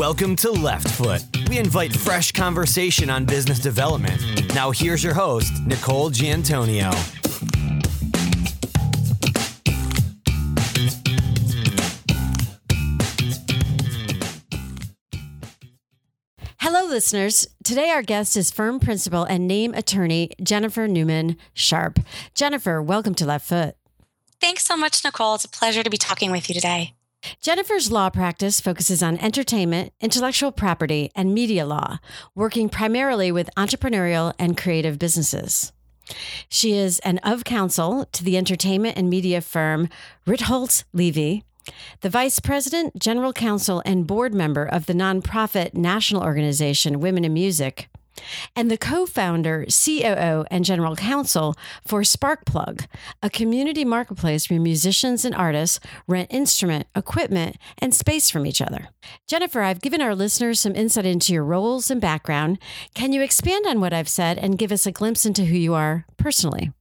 Welcome to Left Foot. We invite fresh conversation on business development. Now, here's your host, Nicole Giantonio. Hello, listeners. Today, our guest is firm principal and name attorney Jennifer Newman Sharp. Jennifer, welcome to Left Foot. Thanks so much, Nicole. It's a pleasure to be talking with you today. Jennifer's law practice focuses on entertainment, intellectual property, and media law, working primarily with entrepreneurial and creative businesses. She is an of counsel to the entertainment and media firm Ritholz Levy, the vice president, general counsel, and board member of the nonprofit national organization Women in Music, and the co founder, COO, and general counsel for Sparkplug, a community marketplace where musicians and artists rent instrument, equipment, and space from each other. Jennifer, I've given our listeners some insight into your roles and background. Can you expand on what I've said and give us a glimpse into who you are personally?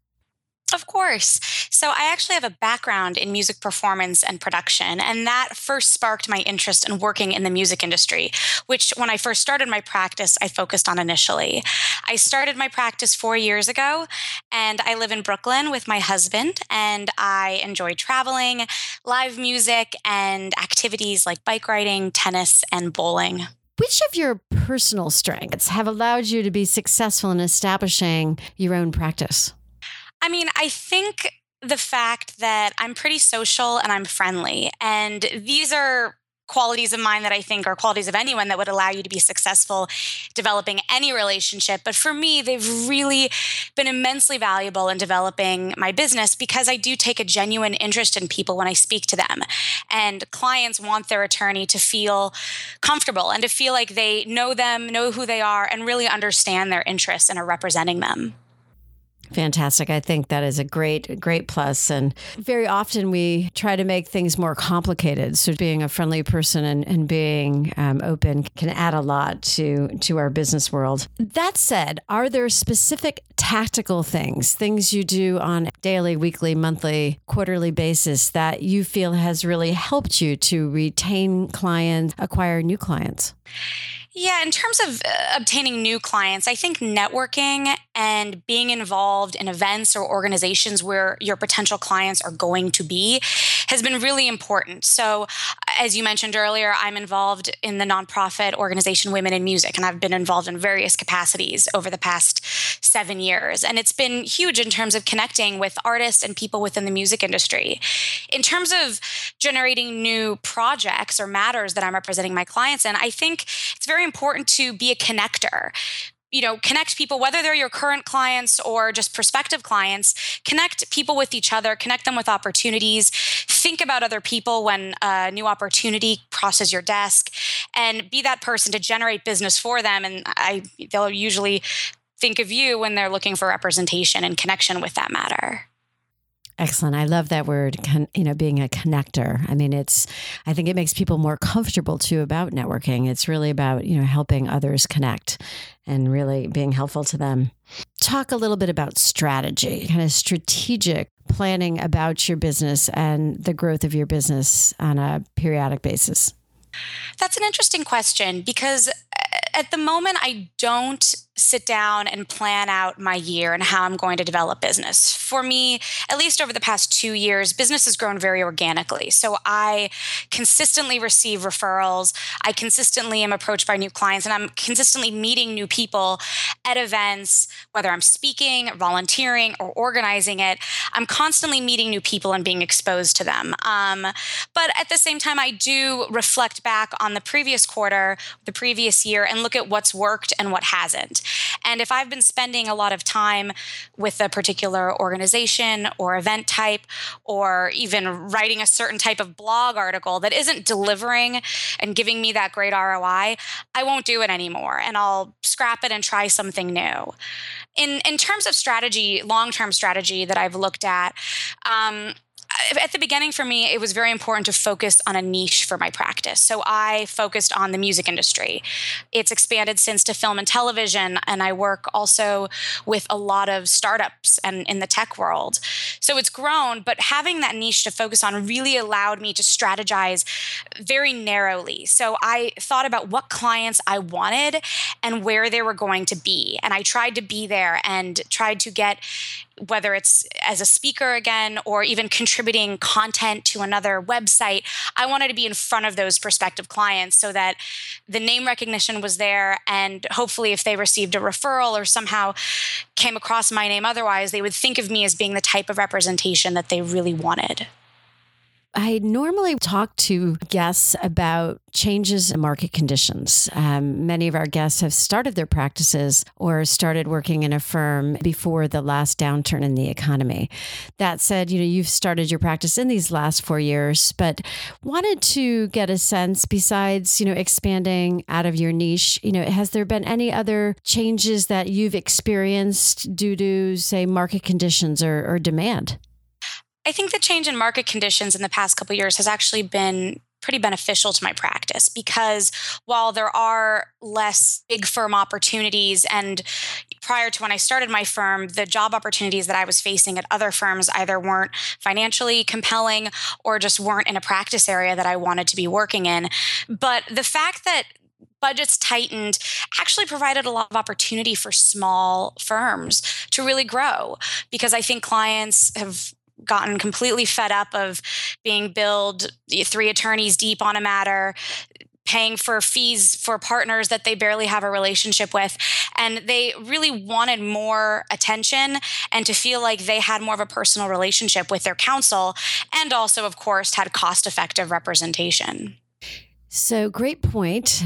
Of course. So, I actually have a background in music performance and production, and that first sparked my interest in working in the music industry, which when I first started my practice, I focused on initially. I started my practice four years ago, and I live in Brooklyn with my husband, and I enjoy traveling, live music, and activities like bike riding, tennis, and bowling. Which of your personal strengths have allowed you to be successful in establishing your own practice? I mean, I think the fact that I'm pretty social and I'm friendly, and these are qualities of mine that I think are qualities of anyone that would allow you to be successful developing any relationship. But for me, they've really been immensely valuable in developing my business because I do take a genuine interest in people when I speak to them. And clients want their attorney to feel comfortable and to feel like they know them, know who they are, and really understand their interests and are representing them. Fantastic. I think that is a great, great plus. And very often we try to make things more complicated. So being a friendly person and, and being um, open can add a lot to, to our business world. That said, are there specific tactical things, things you do on daily, weekly, monthly, quarterly basis that you feel has really helped you to retain clients, acquire new clients? Yeah, in terms of uh, obtaining new clients, I think networking and being involved in events or organizations where your potential clients are going to be has been really important. So, as you mentioned earlier, I'm involved in the nonprofit organization Women in Music, and I've been involved in various capacities over the past seven years. And it's been huge in terms of connecting with artists and people within the music industry. In terms of generating new projects or matters that I'm representing my clients in, I think it's very important to be a connector you know connect people whether they're your current clients or just prospective clients connect people with each other connect them with opportunities think about other people when a new opportunity crosses your desk and be that person to generate business for them. And i they'll usually think of you when they're looking for representation and connection with that matter Excellent. I love that word, con, you know, being a connector. I mean, it's, I think it makes people more comfortable too about networking. It's really about, you know, helping others connect and really being helpful to them. Talk a little bit about strategy, kind of strategic planning about your business and the growth of your business on a periodic basis. That's an interesting question because uh, at the moment, I don't sit down and plan out my year and how I'm going to develop business. For me, at least over the past two years, business has grown very organically. So I consistently receive referrals. I consistently am approached by new clients, and I'm consistently meeting new people at events, whether I'm speaking, volunteering, or organizing it. I'm constantly meeting new people and being exposed to them. Um, but at the same time, I do reflect back on the previous quarter, the previous year, and look at what's worked and what hasn't. And if I've been spending a lot of time with a particular organization or event type, or even writing a certain type of blog article that isn't delivering and giving me that great ROI, I won't do it anymore and I'll scrap it and try something new. In, in terms of strategy, long term strategy that I've looked at, um, at the beginning for me, it was very important to focus on a niche for my practice. So I focused on the music industry. It's expanded since to film and television, and I work also with a lot of startups and in the tech world. So it's grown, but having that niche to focus on really allowed me to strategize very narrowly. So I thought about what clients I wanted and where they were going to be. And I tried to be there and tried to get whether it's as a speaker again or even contributing content to another website, I wanted to be in front of those prospective clients so that the name recognition was there. And hopefully, if they received a referral or somehow came across my name otherwise, they would think of me as being the type of representation that they really wanted. I normally talk to guests about changes in market conditions. Um, many of our guests have started their practices or started working in a firm before the last downturn in the economy. That said, you know, you've started your practice in these last four years, but wanted to get a sense besides, you know, expanding out of your niche, you know, has there been any other changes that you've experienced due to, say, market conditions or, or demand? I think the change in market conditions in the past couple years has actually been pretty beneficial to my practice because while there are less big firm opportunities and prior to when I started my firm the job opportunities that I was facing at other firms either weren't financially compelling or just weren't in a practice area that I wanted to be working in. But the fact that budgets tightened actually provided a lot of opportunity for small firms to really grow because I think clients have gotten completely fed up of being billed three attorneys deep on a matter paying for fees for partners that they barely have a relationship with. And they really wanted more attention and to feel like they had more of a personal relationship with their counsel and also, of course, had cost effective representation. So, great point.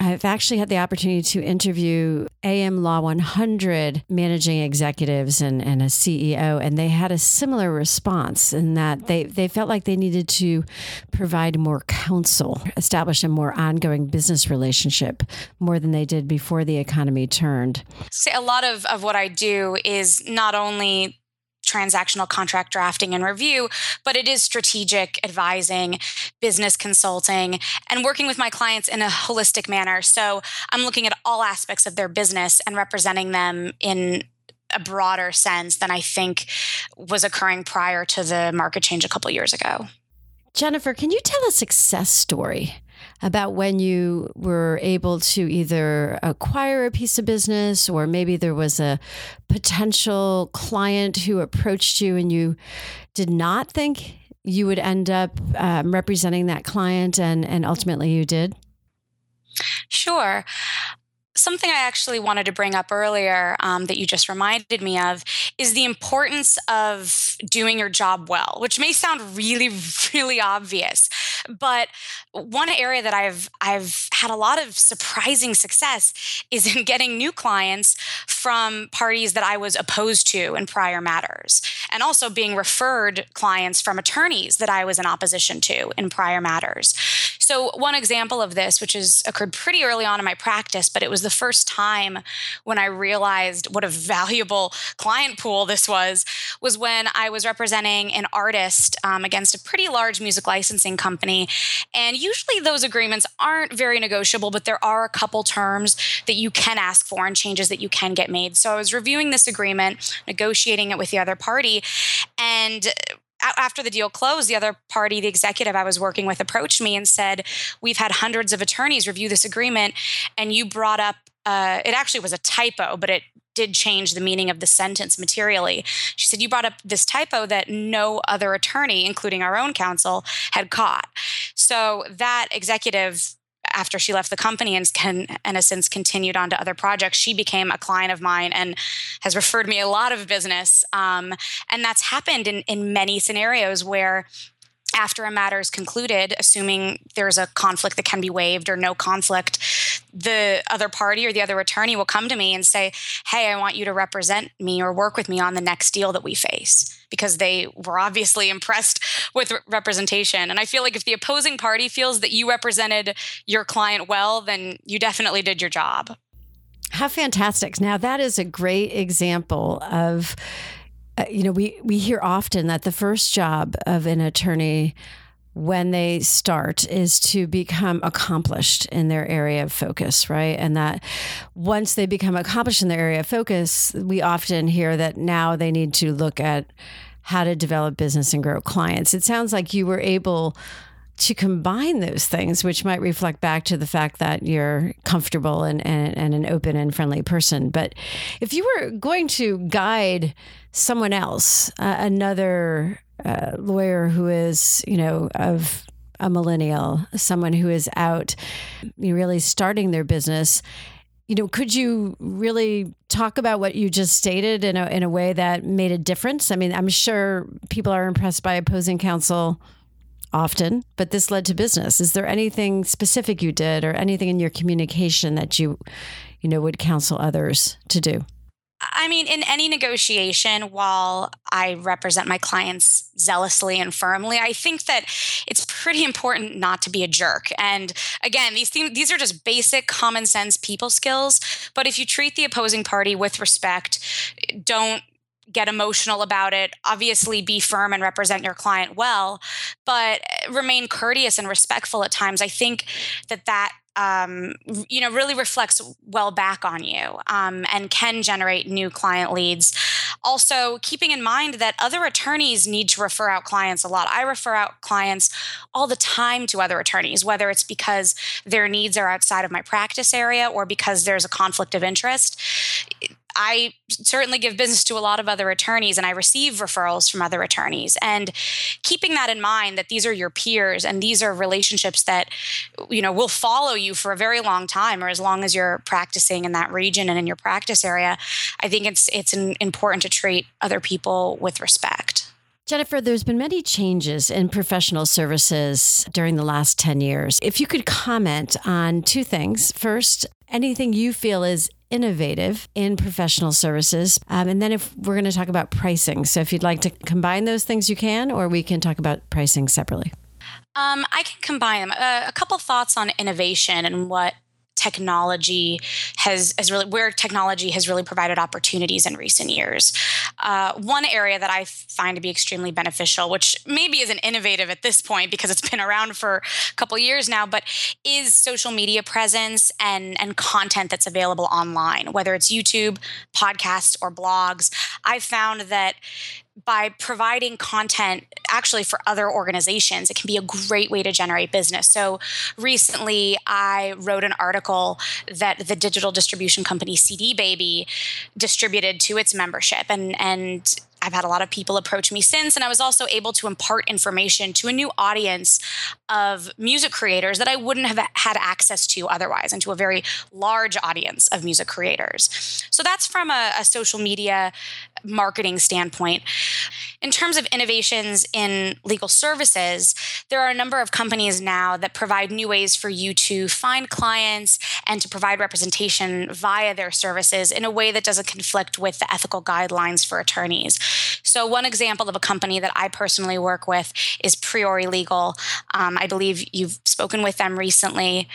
I've actually had the opportunity to interview AM Law 100 managing executives and, and a CEO, and they had a similar response in that they, they felt like they needed to provide more counsel, establish a more ongoing business relationship more than they did before the economy turned. See, a lot of, of what I do is not only transactional contract drafting and review, but it is strategic advising, business consulting, and working with my clients in a holistic manner. So I'm looking at all aspects of their business and representing them in a broader sense than I think was occurring prior to the market change a couple years ago. Jennifer, can you tell a success story about when you were able to either acquire a piece of business or maybe there was a potential client who approached you and you did not think you would end up um, representing that client and, and ultimately you did? Sure something I actually wanted to bring up earlier um, that you just reminded me of is the importance of doing your job well, which may sound really, really obvious, but one area that I've I've had a lot of surprising success is in getting new clients from parties that I was opposed to in prior matters, and also being referred clients from attorneys that I was in opposition to in prior matters. So one example of this, which has occurred pretty early on in my practice, but it was the first time when I realized what a valuable client pool this was, was when I was representing an artist um, against a pretty large music licensing company. And usually those agreements aren't very negotiable, but there are a couple terms that you can ask for and changes that you can get made. So I was reviewing this agreement, negotiating it with the other party, and after the deal closed, the other party, the executive I was working with, approached me and said, We've had hundreds of attorneys review this agreement, and you brought up uh, it actually was a typo, but it did change the meaning of the sentence materially. She said, You brought up this typo that no other attorney, including our own counsel, had caught. So that executive after she left the company and can and has since continued on to other projects she became a client of mine and has referred me a lot of business. Um, and that's happened in, in many scenarios where after a matter is concluded, assuming there's a conflict that can be waived or no conflict, the other party or the other attorney will come to me and say, Hey, I want you to represent me or work with me on the next deal that we face because they were obviously impressed with representation. And I feel like if the opposing party feels that you represented your client well, then you definitely did your job. How fantastic. Now, that is a great example of uh, you know, we we hear often that the first job of an attorney when they start is to become accomplished in their area of focus, right? And that once they become accomplished in their area of focus, we often hear that now they need to look at how to develop business and grow clients. It sounds like you were able to combine those things, which might reflect back to the fact that you're comfortable and, and, and an open and friendly person. But if you were going to guide someone else, uh, another uh, lawyer who is, you know, of a millennial, someone who is out really starting their business, you know, could you really talk about what you just stated in a, in a way that made a difference? I mean, I'm sure people are impressed by opposing counsel often, but this led to business. Is there anything specific you did or anything in your communication that you, you know, would counsel others to do? I mean, in any negotiation, while I represent my clients zealously and firmly, I think that it's pretty important not to be a jerk. And again, these things, these are just basic common sense people skills. But if you treat the opposing party with respect, don't get emotional about it. Obviously, be firm and represent your client well, but remain courteous and respectful at times. I think that that um, you know, really reflects well back on you um, and can generate new client leads. Also, keeping in mind that other attorneys need to refer out clients a lot. I refer out clients all the time to other attorneys, whether it's because their needs are outside of my practice area or because there's a conflict of interest I certainly give business to a lot of other attorneys and I receive referrals from other attorneys. And keeping that in mind that these are your peers and these are relationships that you know will follow you for a very long time or as long as you're practicing in that region and in your practice area, I think it's it's important to treat other people with respect. Jennifer, there's been many changes in professional services during the last 10 years. If you could comment on two things. First, anything you feel is innovative in professional services. Um, and then if we're going to talk about pricing. So if you'd like to combine those things, you can, or we can talk about pricing separately. Um, I can combine them. Uh, a couple thoughts on innovation and what technology has, has really where technology has really provided opportunities in recent years. Uh, one area that I find to be extremely beneficial, which maybe isn't innovative at this point because it's been around for a couple years now, but is social media presence and and content that's available online, whether it's YouTube, podcasts, or blogs. I've found that by providing content actually for other organizations it can be a great way to generate business. So recently i wrote an article that the digital distribution company cd baby distributed to its membership and and I've had a lot of people approach me since, and I was also able to impart information to a new audience of music creators that I wouldn't have had access to otherwise, and to a very large audience of music creators. So that's from a, a social media marketing standpoint. In terms of innovations in legal services, there are a number of companies now that provide new ways for you to find clients and to provide representation via their services in a way that doesn't conflict with the ethical guidelines for attorneys. So, one example of a company that I personally work with is Priori Legal. Um, I believe you've spoken with them recently.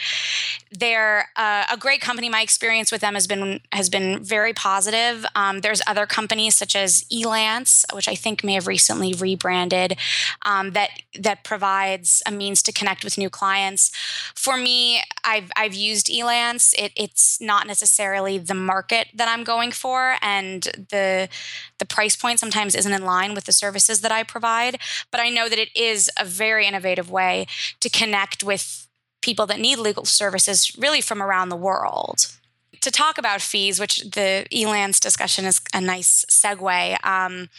They're uh, a great company. My experience with them has been has been very positive. Um, there's other companies such as Elance, which I think may have recently rebranded, um, that that provides a means to connect with new clients. For me, I've I've used Elance. It, it's not necessarily the market that I'm going for, and the the price point sometimes isn't in line with the services that I provide. But I know that it is a very innovative way to connect with people that need legal services really from around the world. To talk about fees, which the Elance discussion is a nice segue. Um,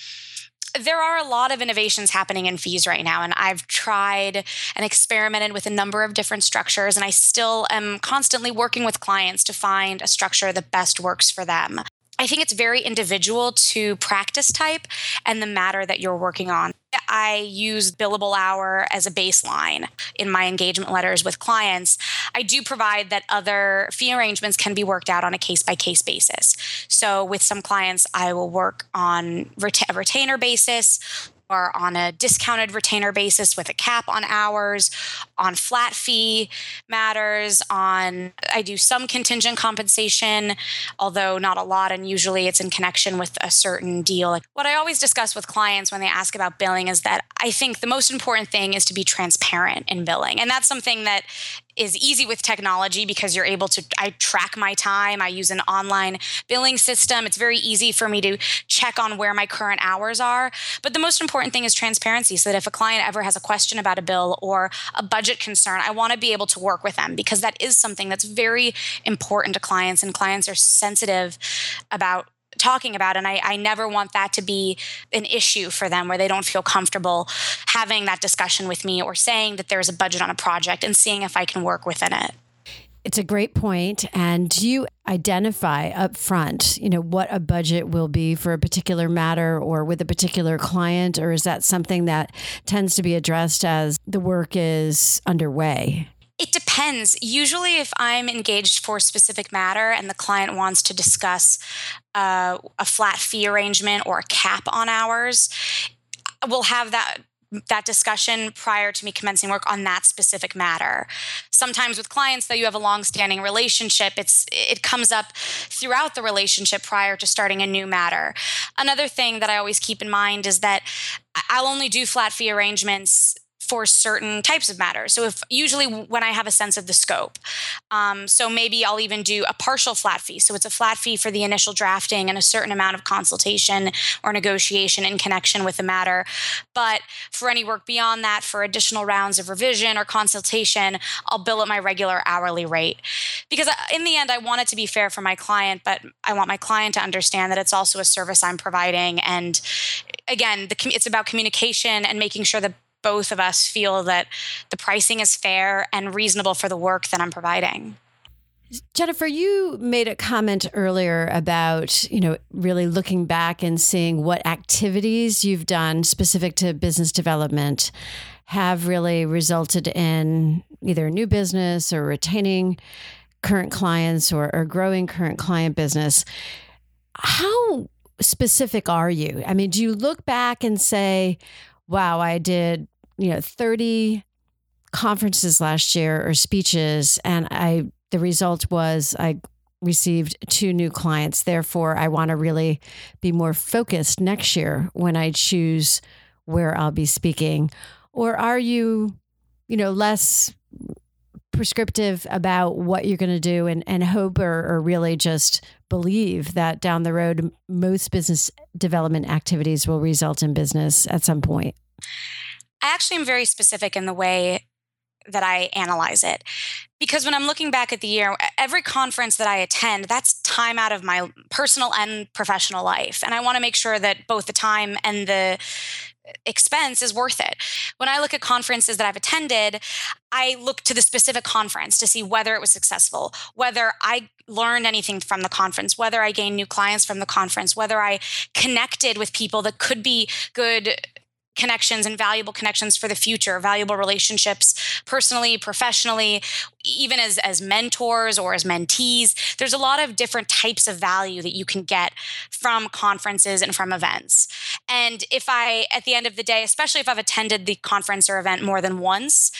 there are a lot of innovations happening in fees right now, and I've tried and experimented with a number of different structures, and I still am constantly working with clients to find a structure that best works for them. I think it's very individual to practice type and the matter that you're working on. I use billable hour as a baseline in my engagement letters with clients. I do provide that other fee arrangements can be worked out on a case by case basis. So, with some clients, I will work on a retainer basis or on a discounted retainer basis with a cap on hours, on flat fee matters, on I do some contingent compensation, although not a lot, and usually it's in connection with a certain deal. What I always discuss with clients when they ask about billing is that I think the most important thing is to be transparent in billing. And that's something that is easy with technology because you're able to I track my time. I use an online billing system. It's very easy for me to check on where my current hours are. But the most important thing is transparency so that if a client ever has a question about a bill or a budget concern, I want to be able to work with them because that is something that's very important to clients and clients are sensitive about talking about. And I, I never want that to be an issue for them where they don't feel comfortable having that discussion with me or saying that there's a budget on a project and seeing if I can work within it. It's a great point. And do you identify up front, you know, what a budget will be for a particular matter or with a particular client? Or is that something that tends to be addressed as the work is underway? It depends. Usually, if I'm engaged for a specific matter and the client wants to discuss uh, a flat fee arrangement or a cap on hours, we'll have that that discussion prior to me commencing work on that specific matter. Sometimes with clients though you have a long-standing relationship, it's it comes up throughout the relationship prior to starting a new matter. Another thing that I always keep in mind is that I'll only do flat fee arrangements for certain types of matters. So if usually when I have a sense of the scope, um, so maybe I'll even do a partial flat fee. So it's a flat fee for the initial drafting and a certain amount of consultation or negotiation in connection with the matter. But for any work beyond that, for additional rounds of revision or consultation, I'll bill at my regular hourly rate. Because uh, in the end, I want it to be fair for my client, but I want my client to understand that it's also a service I'm providing. And again, the, it's about communication and making sure that both of us feel that the pricing is fair and reasonable for the work that I'm providing. Jennifer, you made a comment earlier about, you know, really looking back and seeing what activities you've done specific to business development have really resulted in either new business or retaining current clients or, or growing current client business. How specific are you? I mean, do you look back and say, wow, I did, you know, 30 conferences last year or speeches and I the result was I received two new clients. Therefore, I want to really be more focused next year when I choose where I'll be speaking. Or are you, you know, less prescriptive about what you're going to do and, and hope or, or really just believe that down the road, most business development activities will result in business at some point? I actually am very specific in the way that I analyze it. Because when I'm looking back at the year, every conference that I attend, that's time out of my personal and professional life. And I want to make sure that both the time and the expense is worth it. When I look at conferences that I've attended, I look to the specific conference to see whether it was successful, whether I learned anything from the conference, whether I gained new clients from the conference, whether I connected with people that could be good connections and valuable connections for the future, valuable relationships personally, professionally, even as as mentors or as mentees. There's a lot of different types of value that you can get from conferences and from events. And if I at the end of the day, especially if I've attended the conference or event more than once,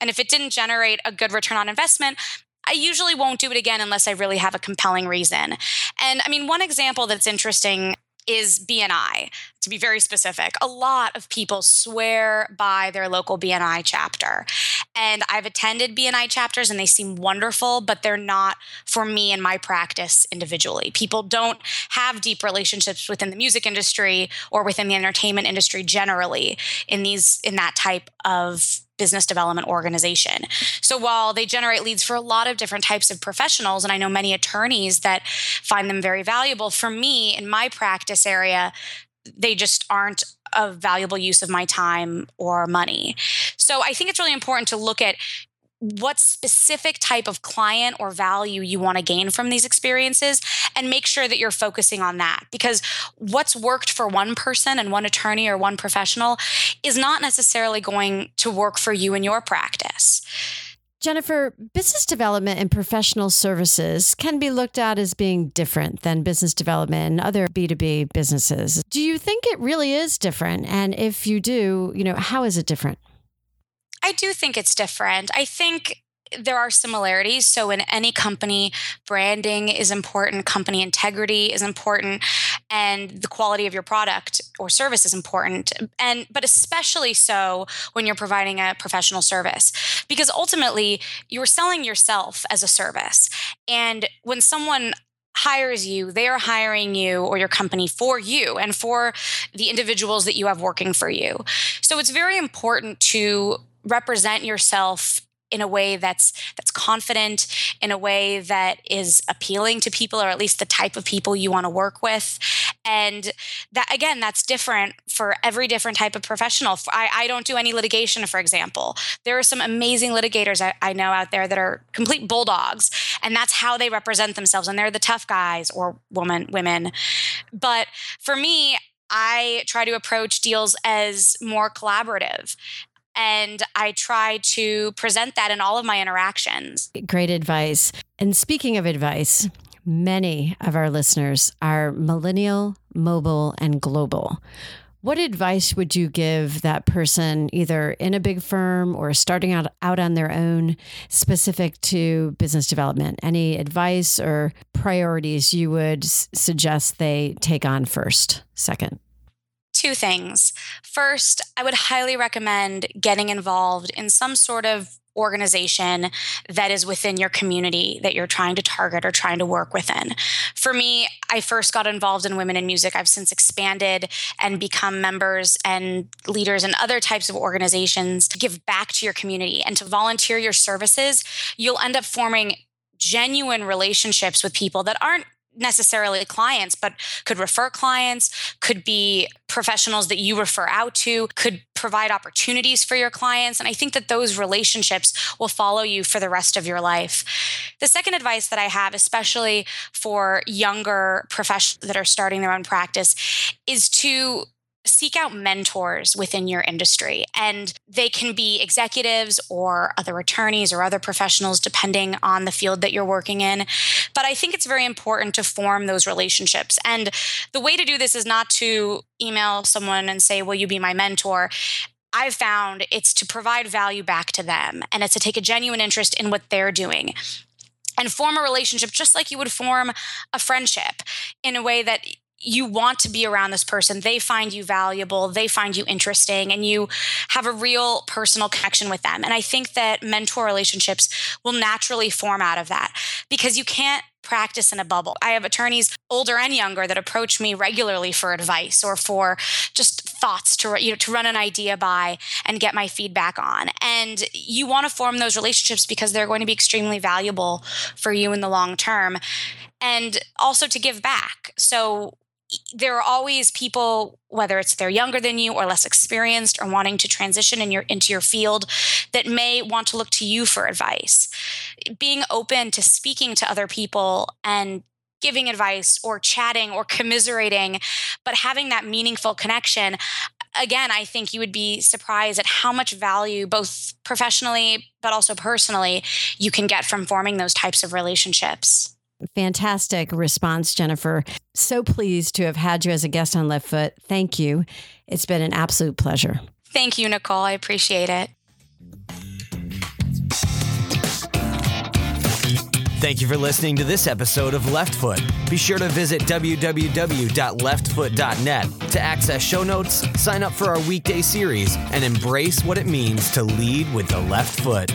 and if it didn't generate a good return on investment, I usually won't do it again unless I really have a compelling reason. And I mean, one example that's interesting is BNI, to be very specific. A lot of people swear by their local BNI chapter. And I've attended BNI chapters and they seem wonderful, but they're not for me and my practice individually. People don't have deep relationships within the music industry or within the entertainment industry generally in these in that type of business development organization. So while they generate leads for a lot of different types of professionals, and I know many attorneys that find them very valuable, for me in my practice area, they just aren't a valuable use of my time or money. So I think it's really important to look at what specific type of client or value you want to gain from these experiences and make sure that you're focusing on that because what's worked for one person and one attorney or one professional is not necessarily going to work for you in your practice Jennifer, business development and professional services can be looked at as being different than business development and other B2B businesses. Do you think it really is different? And if you do, you know, how is it different? I do think it's different. I think there are similarities. So in any company, branding is important, company integrity is important, and the quality of your product or service is important. And but especially so when you're providing a professional service because ultimately you're selling yourself as a service. And when someone hires you, they are hiring you or your company for you and for the individuals that you have working for you. So it's very important to represent yourself in a way that's that's confident in a way that is appealing to people or at least the type of people you want to work with and that again that's different for every different type of professional i, I don't do any litigation for example there are some amazing litigators I, I know out there that are complete bulldogs and that's how they represent themselves and they're the tough guys or woman women but for me I try to approach deals as more collaborative and I try to present that in all of my interactions. Great advice. And speaking of advice, many of our listeners are millennial, mobile, and global. What advice would you give that person, either in a big firm or starting out, out on their own, specific to business development? Any advice or priorities you would s- suggest they take on first, second? two things. First, I would highly recommend getting involved in some sort of organization that is within your community that you're trying to target or trying to work within. For me, I first got involved in Women in Music. I've since expanded and become members and leaders in other types of organizations to give back to your community and to volunteer your services. You'll end up forming genuine relationships with people that aren't necessarily clients, but could refer clients, could be professionals that you refer out to, could provide opportunities for your clients. And I think that those relationships will follow you for the rest of your life. The second advice that I have, especially for younger professionals that are starting their own practice, is to seek out mentors within your industry. And they can be executives or other attorneys or other professionals, depending on the field that you're working in. But I think it's very important to form those relationships. And the way to do this is not to email someone and say, Will you be my mentor? I've found it's to provide value back to them and it's to take a genuine interest in what they're doing and form a relationship just like you would form a friendship in a way that you want to be around this person. They find you valuable, they find you interesting, and you have a real personal connection with them. And I think that mentor relationships will naturally form out of that because you can't practice in a bubble. I have attorneys, older and younger, that approach me regularly for advice or for just thoughts to you know to run an idea by and get my feedback on. And you want to form those relationships because they're going to be extremely valuable for you in the long term. And also to give back. So there are always people whether it's they're younger than you or less experienced or wanting to transition in your into your field that may want to look to you for advice. Being open to speaking to other people and giving advice or chatting or commiserating but having that meaningful connection again i think you would be surprised at how much value both professionally but also personally you can get from forming those types of relationships Fantastic response, Jennifer. So pleased to have had you as a guest on Left Foot. Thank you. It's been an absolute pleasure. Thank you, Nicole. I appreciate it. Thank you for listening to this episode of Left Foot. Be sure to visit www.leftfoot.net to access show notes, sign up for our weekday series, and embrace what it means to lead with the left foot.